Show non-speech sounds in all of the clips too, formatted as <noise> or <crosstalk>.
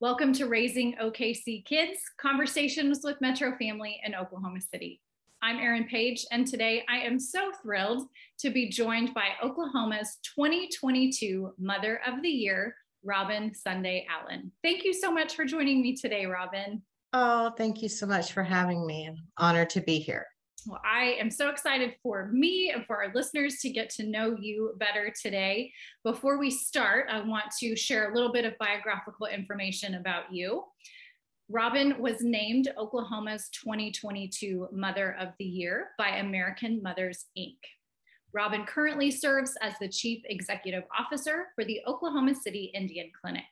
Welcome to Raising OKC Kids Conversations with Metro Family in Oklahoma City. I'm Erin Page, and today I am so thrilled to be joined by Oklahoma's 2022 Mother of the Year, Robyn Sunday Allen. Thank you so much for joining me today, Robyn. Oh, thank you so much for having me. I'm honored to be here. Well, I am so excited for me and for our listeners to get to know you better today. Before we start, I want to share a little bit of biographical information about you. Robyn was named Oklahoma's 2022 Mother of the Year by American Mothers, Inc. Robyn currently serves as the Chief Executive Officer for the Oklahoma City Indian Clinic,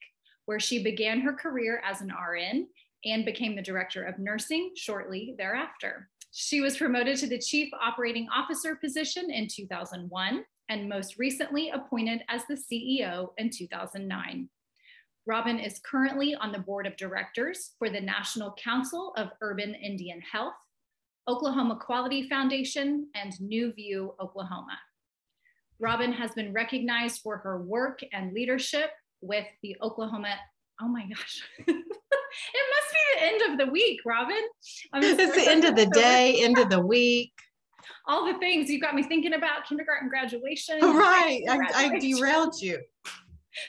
where she began her career as an RN and became the Director of Nursing shortly thereafter. She was promoted to the Chief Operating Officer position in 2001 and most recently appointed as the CEO in 2009. Robyn is currently on the board of directors for the National Council of Urban Indian Health, Oklahoma Quality Foundation, and New View, Oklahoma. Robyn has been recognized for her work and leadership with the Oklahoma, oh my gosh, <laughs> must be the end of the week, Robyn. I it's the end of the day, end of the week. <laughs> All the things you've got me thinking about kindergarten graduation. <laughs> Right. I, I derailed you.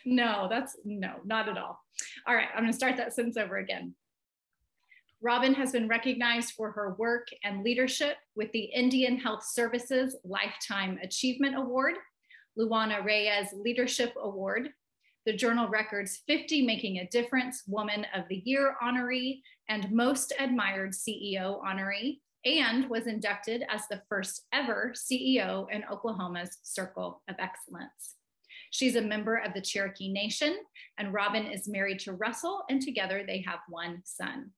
No, that's no, not at all. All right. I'm going to start that sentence over again. Robyn has been recognized for her work and leadership with the Indian Health Services Lifetime Achievement Award, Luana Reyes Leadership Award, the Journal Records 50 Making a Difference Woman of the Year honoree and Most Admired CEO honoree, and was inducted as the first ever CEO in Oklahoma's Circle of Excellence. She's a member of the Cherokee Nation, and Robyn is married to Russell, and together they have one son.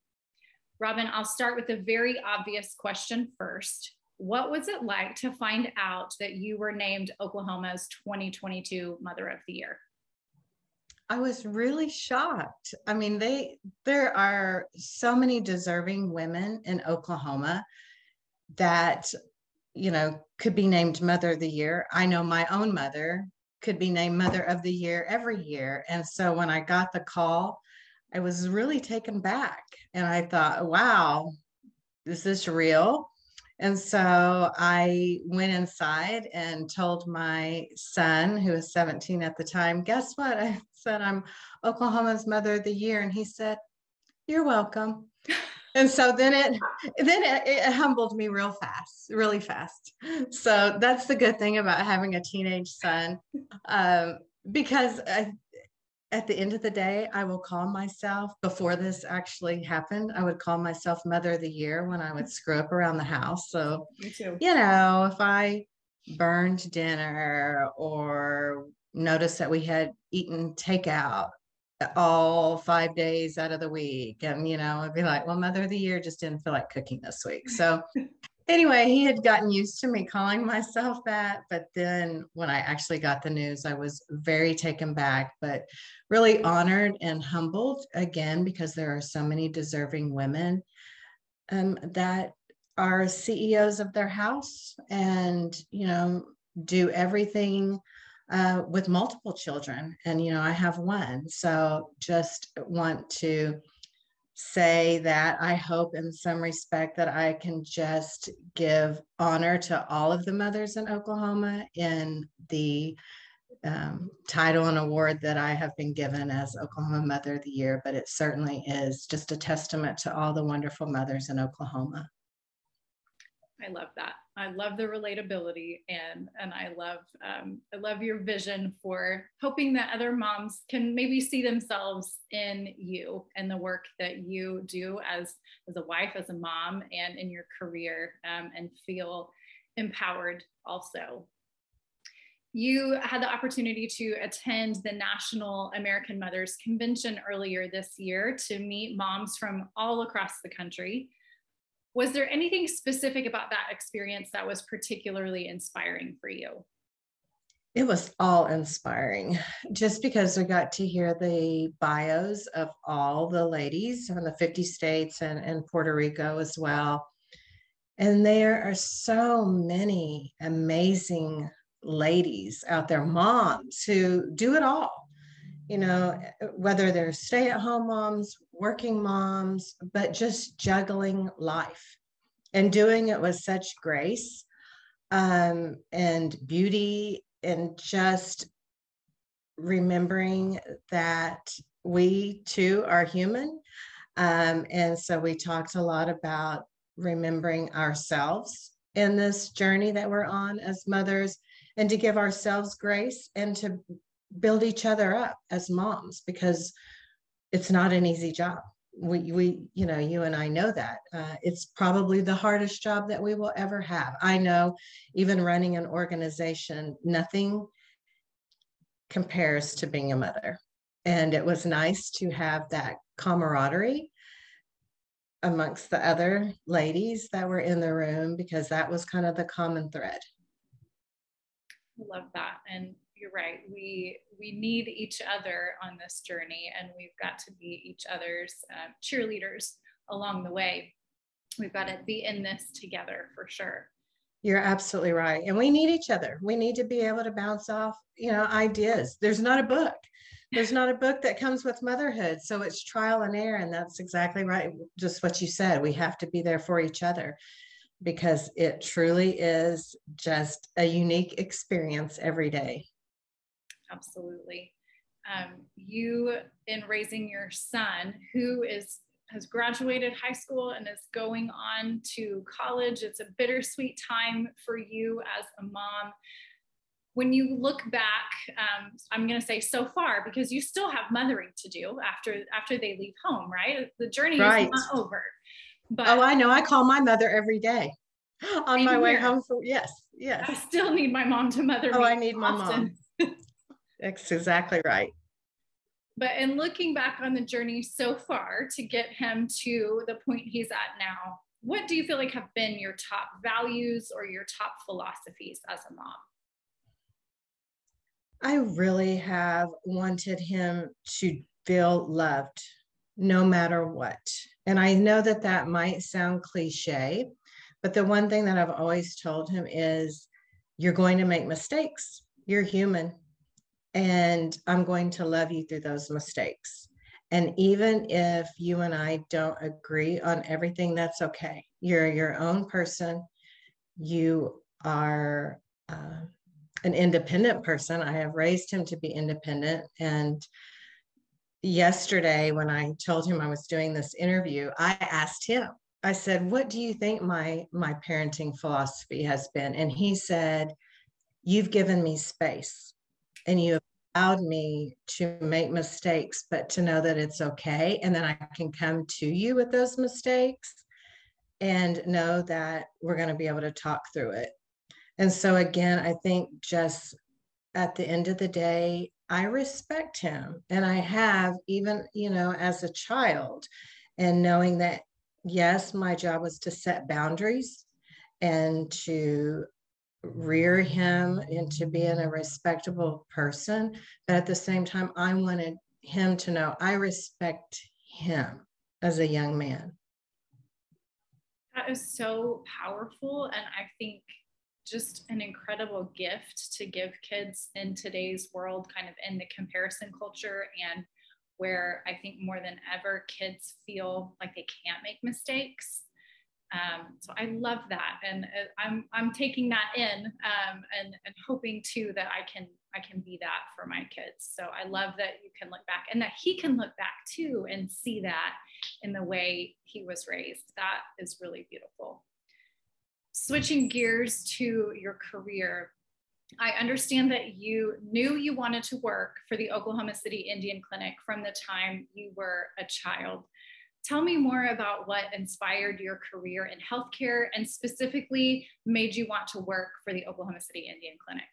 Robyn, I'll start with a very obvious question first. What was it like to find out that you were named Oklahoma's 2022 Mother of the Year? I was really shocked. I mean, they there are so many deserving women in Oklahoma that you know could be named mother of the year. I know my own mother could be named mother of the year every year. And so when I got the call, I was really taken back and I thought, wow, is this real? And so I went inside and told my son, who was 17 at the time, guess what? I said, I'm Oklahoma's Mother of the Year. And he said, You're welcome. <laughs> and so then it then it, it, humbled me real fast really fast so that's the good thing about having a teenage son um, because I, at the end of the day, I will call myself, before this actually happened, I would call myself Mother of the Year when I would screw up around the house. So, you know, if I burned dinner or noticed that we had eaten takeout all five days out of the week, and, you know, I'd be like, well, Mother of the Year just didn't feel like cooking this week. So, <laughs> anyway, he had gotten used to me calling myself that. But then when I actually got the news, I was very taken back, but really honored and humbled again because there are so many deserving women um, that are CEOs of their house and, you know, do everything uh, with multiple children. And, you know, I have one. So just want to say that I hope in some respect that I can just give honor to all of the mothers in Oklahoma in the um, title and award that I have been given as Oklahoma Mother of the Year, but it certainly is just a testament to all the wonderful mothers in Oklahoma. I love that. I love the relatability and and I love um, I love your vision for hoping that other moms can maybe see themselves in you and the work that you do as as a wife, as a mom, and in your career, um, and feel empowered also. You had the opportunity to attend the National American Mothers Convention earlier this year to meet moms from all across the country was there anything specific about that experience that was particularly inspiring for you? It was all inspiring just because we got to hear the bios of all the ladies from the 50 states and, and Puerto Rico as well. And there are so many amazing ladies out there, moms who do it all you know, whether they're stay at home moms, working moms, but just juggling life and doing it with such grace um, and beauty and just remembering that we too are human. Um, and so we talked a lot about remembering ourselves in this journey that we're on as mothers and to give ourselves grace and to build each other up as moms because it's not an easy job. We we you know you and i know that. Uh, it's probably the hardest job that we will ever have. I know even running an organization nothing compares to being a mother. And it was nice to have that camaraderie amongst the other ladies that were in the room because that was kind of the common thread. I love that. And you're right. We we need each other on this journey, and we've got to be each other's uh, cheerleaders along the way. We've got to be in this together for sure. You're absolutely right, and we need each other. We need to be able to bounce off, you know, ideas. There's not a book. There's not a book that comes with motherhood, so it's trial and error, and that's exactly right. Just what you said. We have to be there for each other because it truly is just a unique experience every day absolutely. Um, you, in raising your son, who is has graduated high school and is going on to college, it's a bittersweet time for you as a mom. When you look back, um, I'm going to say so far because you still have mothering to do after after they leave home, right? The journey right. is not over. But oh, I know. I call my mother every day on my way home. For, yes, yes. I still need my mom to mother. Me. Oh, I need my mom. That's exactly right. But in looking back on the journey so far to get him to the point he's at now, what do you feel like have been your top values or your top philosophies as a mom? I really have wanted him to feel loved no matter what. And I know that that might sound cliche, but the one thing that I've always told him is you're going to make mistakes. You're human and I'm going to love you through those mistakes. And even if you and I don't agree on everything, that's okay. You're your own person. You are uh, an independent person. I have raised him to be independent. And yesterday, when I told him I was doing this interview, I asked him, I said, What do you think my, my parenting philosophy has been? And he said, You've given me space and you allowed me to make mistakes, but to know that it's okay. And then I can come to you with those mistakes and know that we're going to be able to talk through it. And so, again, I think just at the end of the day, I respect him and I have, even, you know, as a child, and knowing that, yes, my job was to set boundaries and to rear him into being a respectable person. But at the same time, I wanted him to know I respect him as a young man. That is so powerful. And I think just an incredible gift to give kids in today's world, kind of in the comparison culture and where I think more than ever kids feel like they can't make mistakes um, so I love that, and uh, I'm I'm taking that in um, and and hoping too that I can I can be that for my kids. So I love that you can look back and that he can look back too and see that in the way he was raised. That is really beautiful. Switching gears to your career, I understand that you knew you wanted to work for the Oklahoma City Indian Clinic from the time you were a child. Tell me more about what inspired your career in healthcare and specifically made you want to work for the Oklahoma City Indian Clinic.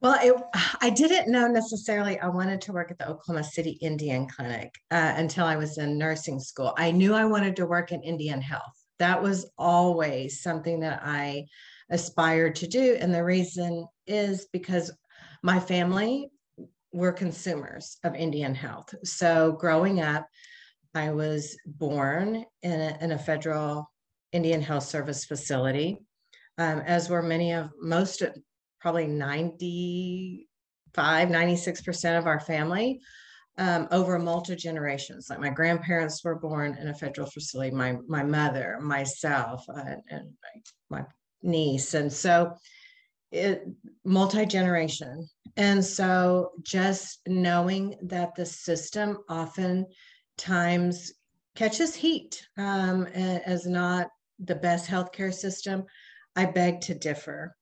Well, it, I didn't know necessarily I wanted to work at the Oklahoma City Indian Clinic uh, until I was in nursing school. I knew I wanted to work in Indian health. That was always something that I aspired to do. And the reason is because my family were consumers of Indian health. So growing up, I was born in a, in a federal Indian Health Service facility, um, as were many of most, probably 90% 96% of our family um, over multi generations. Like my grandparents were born in a federal facility, my my mother, myself, uh, and my, my niece, and so it multi generation. And so just knowing that the system often times catches heat um, as not the best healthcare system, I beg to differ.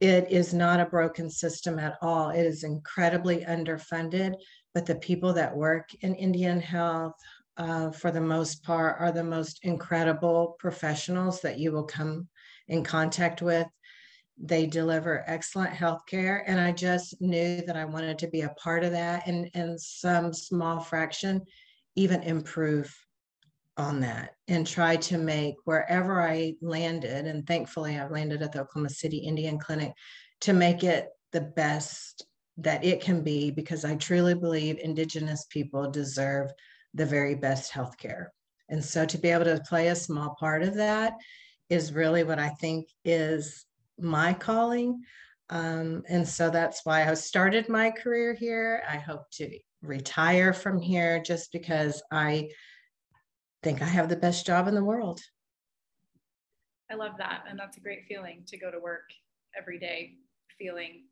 It is not a broken system at all. It is incredibly underfunded but the people that work in Indian health, uh, for the most part, are the most incredible professionals that you will come in contact with. They deliver excellent healthcare. And I just knew that I wanted to be a part of that and, and some small fraction, even improve on that and try to make wherever I landed, and thankfully I've landed at the Oklahoma City Indian Clinic, to make it the best that it can be because I truly believe Indigenous people deserve the very best healthcare. And so to be able to play a small part of that is really what I think is my calling. Um, and so that's why I started my career here. I hope to retire from here just because I think I have the best job in the world. I love that. And that's a great feeling to go to work every day feeling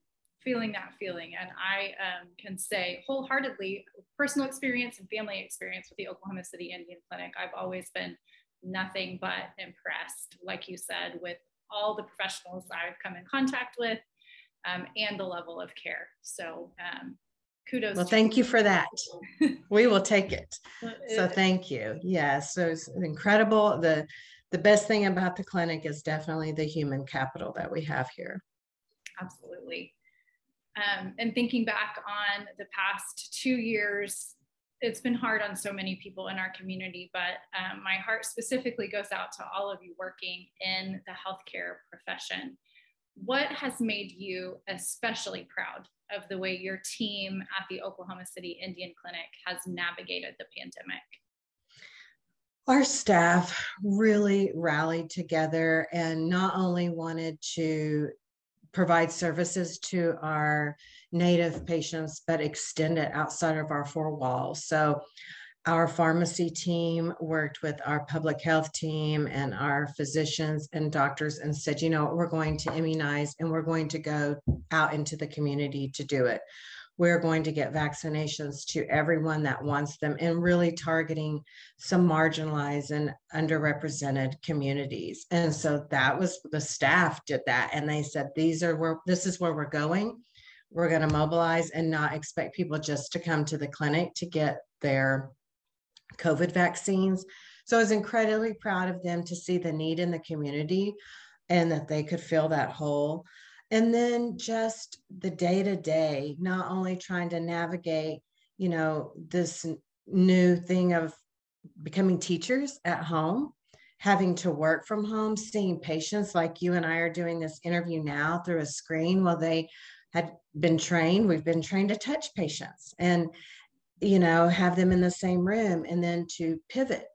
feeling that feeling. And I um, can say wholeheartedly, personal experience and family experience with the Oklahoma City Indian Clinic, I've always been nothing but impressed, like you said, with all the professionals I've come in contact with um, and the level of care. So um, kudos. Well, thank you for that. we will take it. <laughs> So thank you. Yes, so it's incredible. The the best thing about the clinic is definitely the human capital that we have here. Absolutely. Um, and thinking back on the past two years, it's been hard on so many people in our community, but um, my heart specifically goes out to all of you working in the healthcare profession. What has made you especially proud of the way your team at the Oklahoma City Indian Clinic has navigated the pandemic? Our staff really rallied together and not only wanted to provide services to our native patients, but extend it outside of our four walls. So our pharmacy team worked with our public health team and our physicians and doctors and said, you know, we're going to immunize and we're going to go out into the community to do it. We're going to get vaccinations to everyone that wants them and really targeting some marginalized and underrepresented communities. And so that was the staff did that and they said these are where this is where we're going. We're going to mobilize and not expect people just to come to the clinic to get their covid vaccines. So i was incredibly proud of them to see the need in the community and that they could fill that hole. And then just the day to day not only trying to navigate you know this new thing of becoming teachers at home having to work from home seeing patients like you and i are doing this interview now through a screen while they had been trained. We've been trained to touch patients. And you know have them in the same room and then to pivot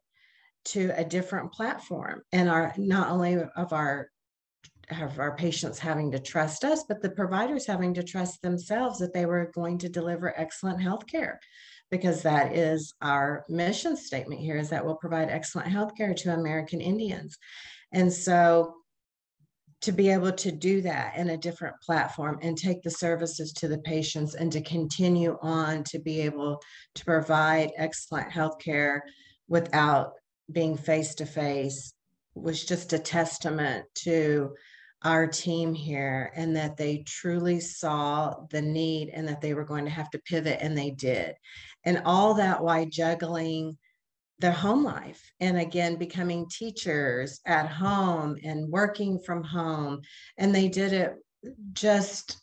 to a different platform and our not only of our have our patients having to trust us, but the providers having to trust themselves that they were going to deliver excellent health care because that is our mission statement here is that we'll provide excellent health care to American Indians. And so to be able to do that in a different platform and take the services to the patients and to continue on to be able to provide excellent health care without being face to face was just a testament to our team here and that they truly saw the need and that they were going to have to pivot and they did. And all that while juggling their home life and again becoming teachers at home and working from home and they did it just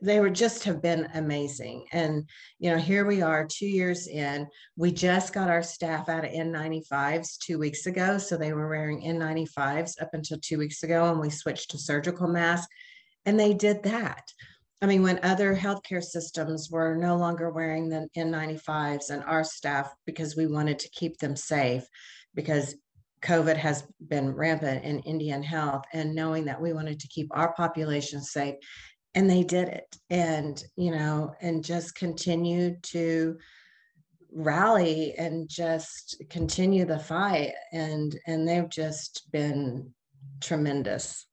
they were just have been amazing. And, you know, here we are two years in. We just got our staff out of N95s two weeks ago. So they were wearing N95s up until two weeks ago, and we switched to surgical masks. And they did that. I mean, when other healthcare systems were no longer wearing the N95s and our staff, because we wanted to keep them safe, because COVID has been rampant in Indian health, and knowing that we wanted to keep our population safe, and they did it. And you know and just continued to rally and just continue the fight. And and they've just been tremendous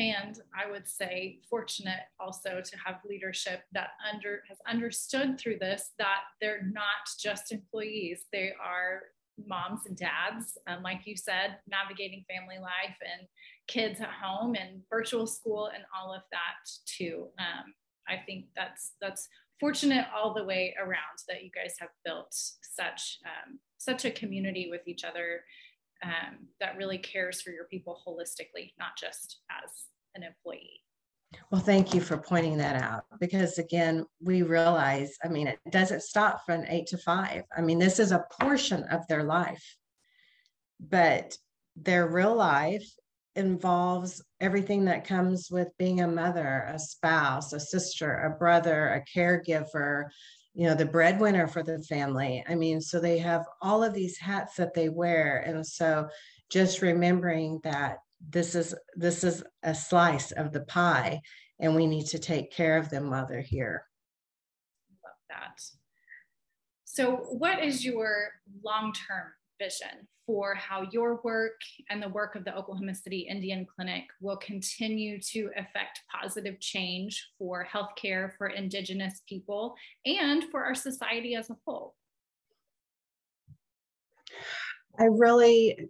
and i would say fortunate also to have leadership that under has understood through this that they're not just employees. They are moms and dads um, like you said navigating family life and kids at home and virtual school and all of that too. Um, i think that's that's fortunate all the way around that you guys have built such um, such a community with each other um, that really cares for your people holistically, not just as an employee. Well, thank you for pointing that out because again, we realize, I mean, it doesn't stop from eight to five. I mean, this is a portion of their life, but their real life involves everything that comes with being a mother, a spouse, a sister, a brother, a caregiver, you know, the breadwinner for the family. I mean, so they have all of these hats that they wear. And so just remembering that this is this is a slice of the pie and we need to take care of them while they're here. Love that. So what is your long-term vision for how your work and the work of the Oklahoma City Indian Clinic will continue to affect positive change for healthcare for Indigenous people and for our society as a whole? I really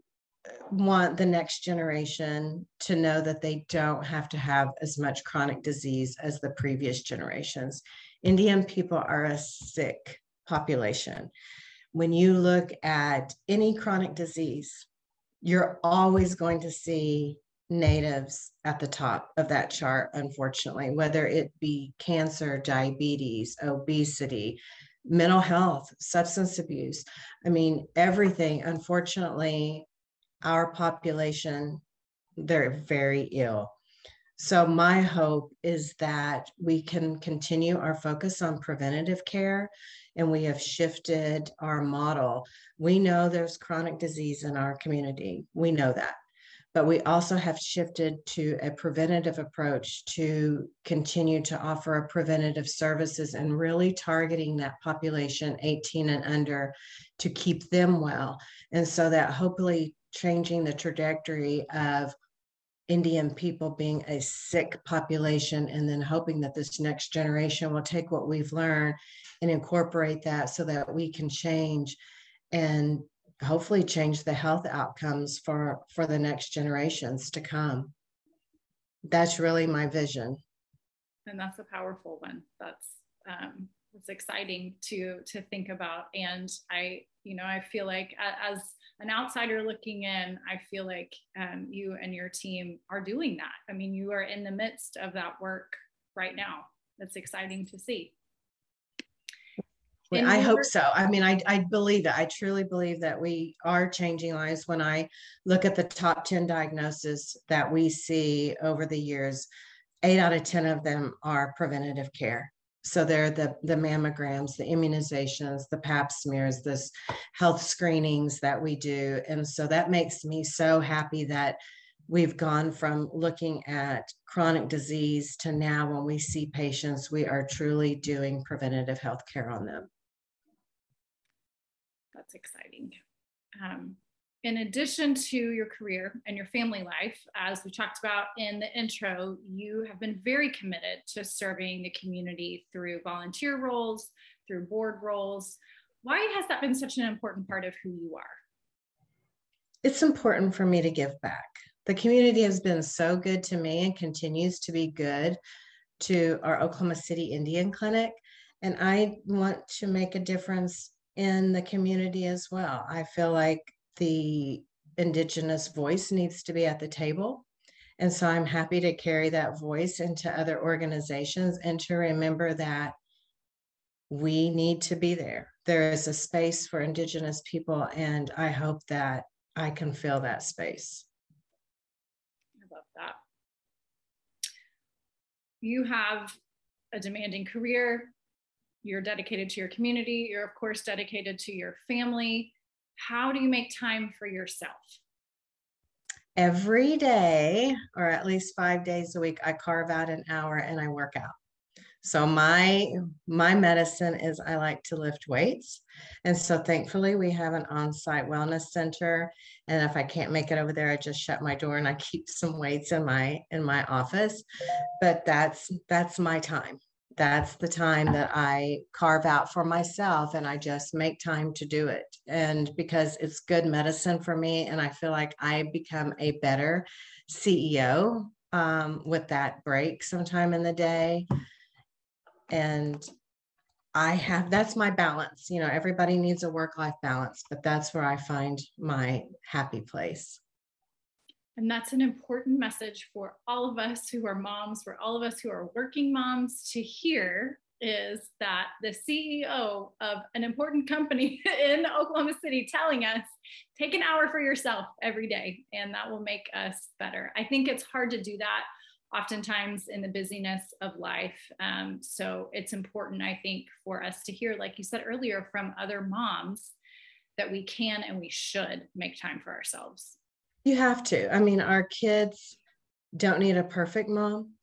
want the next generation to know that they don't have to have as much chronic disease as the previous generations. Indian people are a sick population when you look at any chronic disease, you're always going to see natives at the top of that chart, unfortunately, whether it be cancer, diabetes, obesity, mental health, substance abuse. I mean, everything. Unfortunately, our population, they're very ill. So, my hope is that we can continue our focus on preventative care and we have shifted our model. We know there's chronic disease in our community. We know that. But we also have shifted to a preventative approach to continue to offer a preventative services and really targeting that population 18 and under to keep them well. And so that hopefully changing the trajectory of Indian people being a sick population, and then hoping that this next generation will take what we've learned and incorporate that so that we can change and hopefully change the health outcomes for for the next generations to come. That's really my vision. And that's a powerful one. That's um, it's exciting to to think about. And I, you know, I feel like as an outsider looking in, I feel like um, you and your team are doing that. I mean, you are in the midst of that work right now. That's exciting to see. I hope so. I mean, I, I believe that. I truly believe that we are changing lives. When I look at the top 10 diagnoses that we see over the years, eight out of 10 of them are preventative care. So they're the, the mammograms, the immunizations, the pap smears, this health screenings that we do. And so that makes me so happy that we've gone from looking at chronic disease to now when we see patients, we are truly doing preventative health care on them. That's exciting. Um, in addition to your career and your family life, as we talked about in the intro, you have been very committed to serving the community through volunteer roles, through board roles. Why has that been such an important part of who you are? It's important for me to give back. The community has been so good to me and continues to be good to our Oklahoma City Indian Clinic. And I want to make a difference in the community as well. I feel like the Indigenous voice needs to be at the table. And so I'm happy to carry that voice into other organizations and to remember that we need to be there. There is a space for Indigenous people, and I hope that I can fill that space. I love that. You have a demanding career, you're dedicated to your community, you're, of course, dedicated to your family how do you make time for yourself? every day, or at least five days a week, I carve out an hour and I work out. So my my medicine is I like to lift weights. And so thankfully we have an on-site wellness center. And if I can't make it over there, I just shut my door and I keep some weights in my in my office. But that's that's my time. That's the time that I carve out for myself and I just make time to do it. And because it's good medicine for me, and I feel like I become a better CEO um, with that break sometime in the day and I have that's my balance. You know, everybody needs a work life balance, but that's where I find my happy place. And that's an important message for all of us who are moms, for all of us who are working moms to hear is that the CEO of an important company <laughs> in Oklahoma City telling us take an hour for yourself every day and that will make us better. I think it's hard to do that oftentimes in the busyness of life. Um, so it's important, I think, for us to hear, like you said earlier, from other moms that we can and we should make time for ourselves. You have to. I mean, our kids don't need a perfect mom,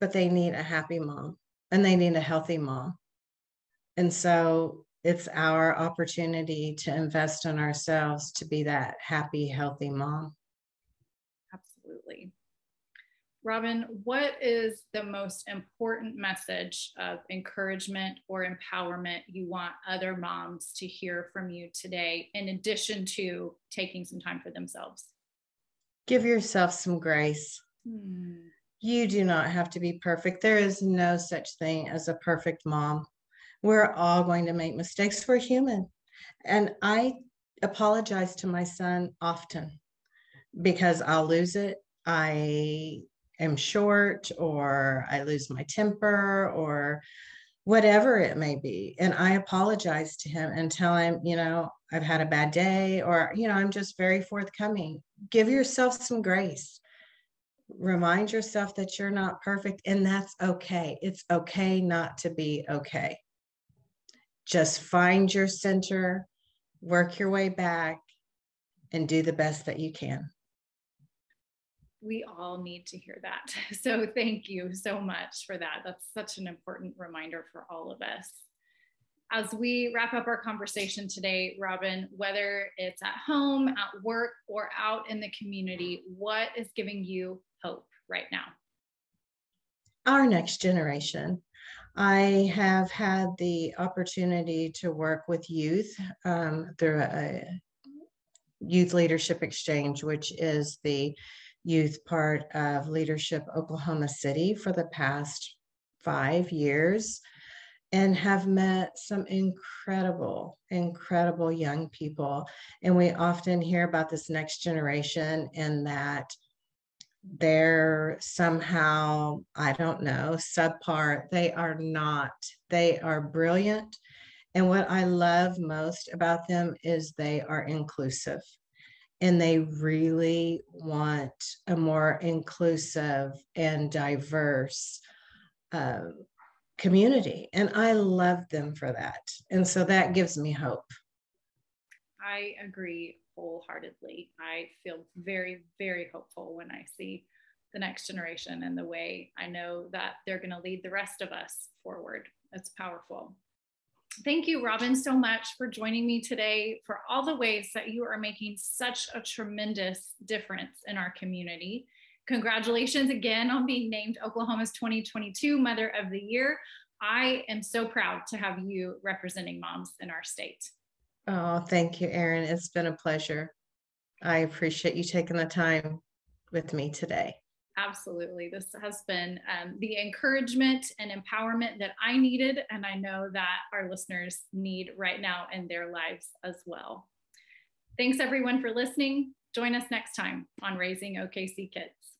but they need a happy mom and they need a healthy mom. And so it's our opportunity to invest in ourselves to be that happy, healthy mom. Absolutely. Robyn, what is the most important message of encouragement or empowerment you want other moms to hear from you today, in addition to taking some time for themselves? Give yourself some grace. Hmm. You do not have to be perfect. There is no such thing as a perfect mom. We're all going to make mistakes. We're human. And I apologize to my son often because I'll lose it. I am short or I lose my temper or whatever it may be. And I apologize to him and tell him, you know, I've had a bad day or, you know, I'm just very forthcoming. Give yourself some grace. Remind yourself that you're not perfect and that's okay. It's okay not to be okay. Just find your center, work your way back, and do the best that you can we all need to hear that. <laughs> So thank you so much for that. That's such an important reminder for all of us. As we wrap up our conversation today, Robyn, whether it's at home, at work, or out in the community, what is giving you hope right now? Our next generation. I have had the opportunity to work with youth um, through a youth leadership exchange, which is the youth part of Leadership Oklahoma City for the past five years and have met some incredible, incredible young people. And we often hear about this next generation and that they're somehow, I don't know, subpar. They are not. They are brilliant. And what I love most about them is they are inclusive and they really want a more inclusive and diverse uh, community. And I love them for that. And so that gives me hope. I agree wholeheartedly. I feel very, very hopeful when I see the next generation and the way I know that they're going to lead the rest of us forward. It's powerful. Thank you, Robyn, so much for joining me today for all the ways that you are making such a tremendous difference in our community. Congratulations again on being named Oklahoma's 2022 Mother of the Year. I am so proud to have you representing moms in our state. Oh, thank you, Erin. It's been a pleasure. I appreciate you taking the time with me today. Absolutely. This has been um, the encouragement and empowerment that I needed, and I know that our listeners need right now in their lives as well. Thanks, everyone, for listening. Join us next time on Raising OKC Kids.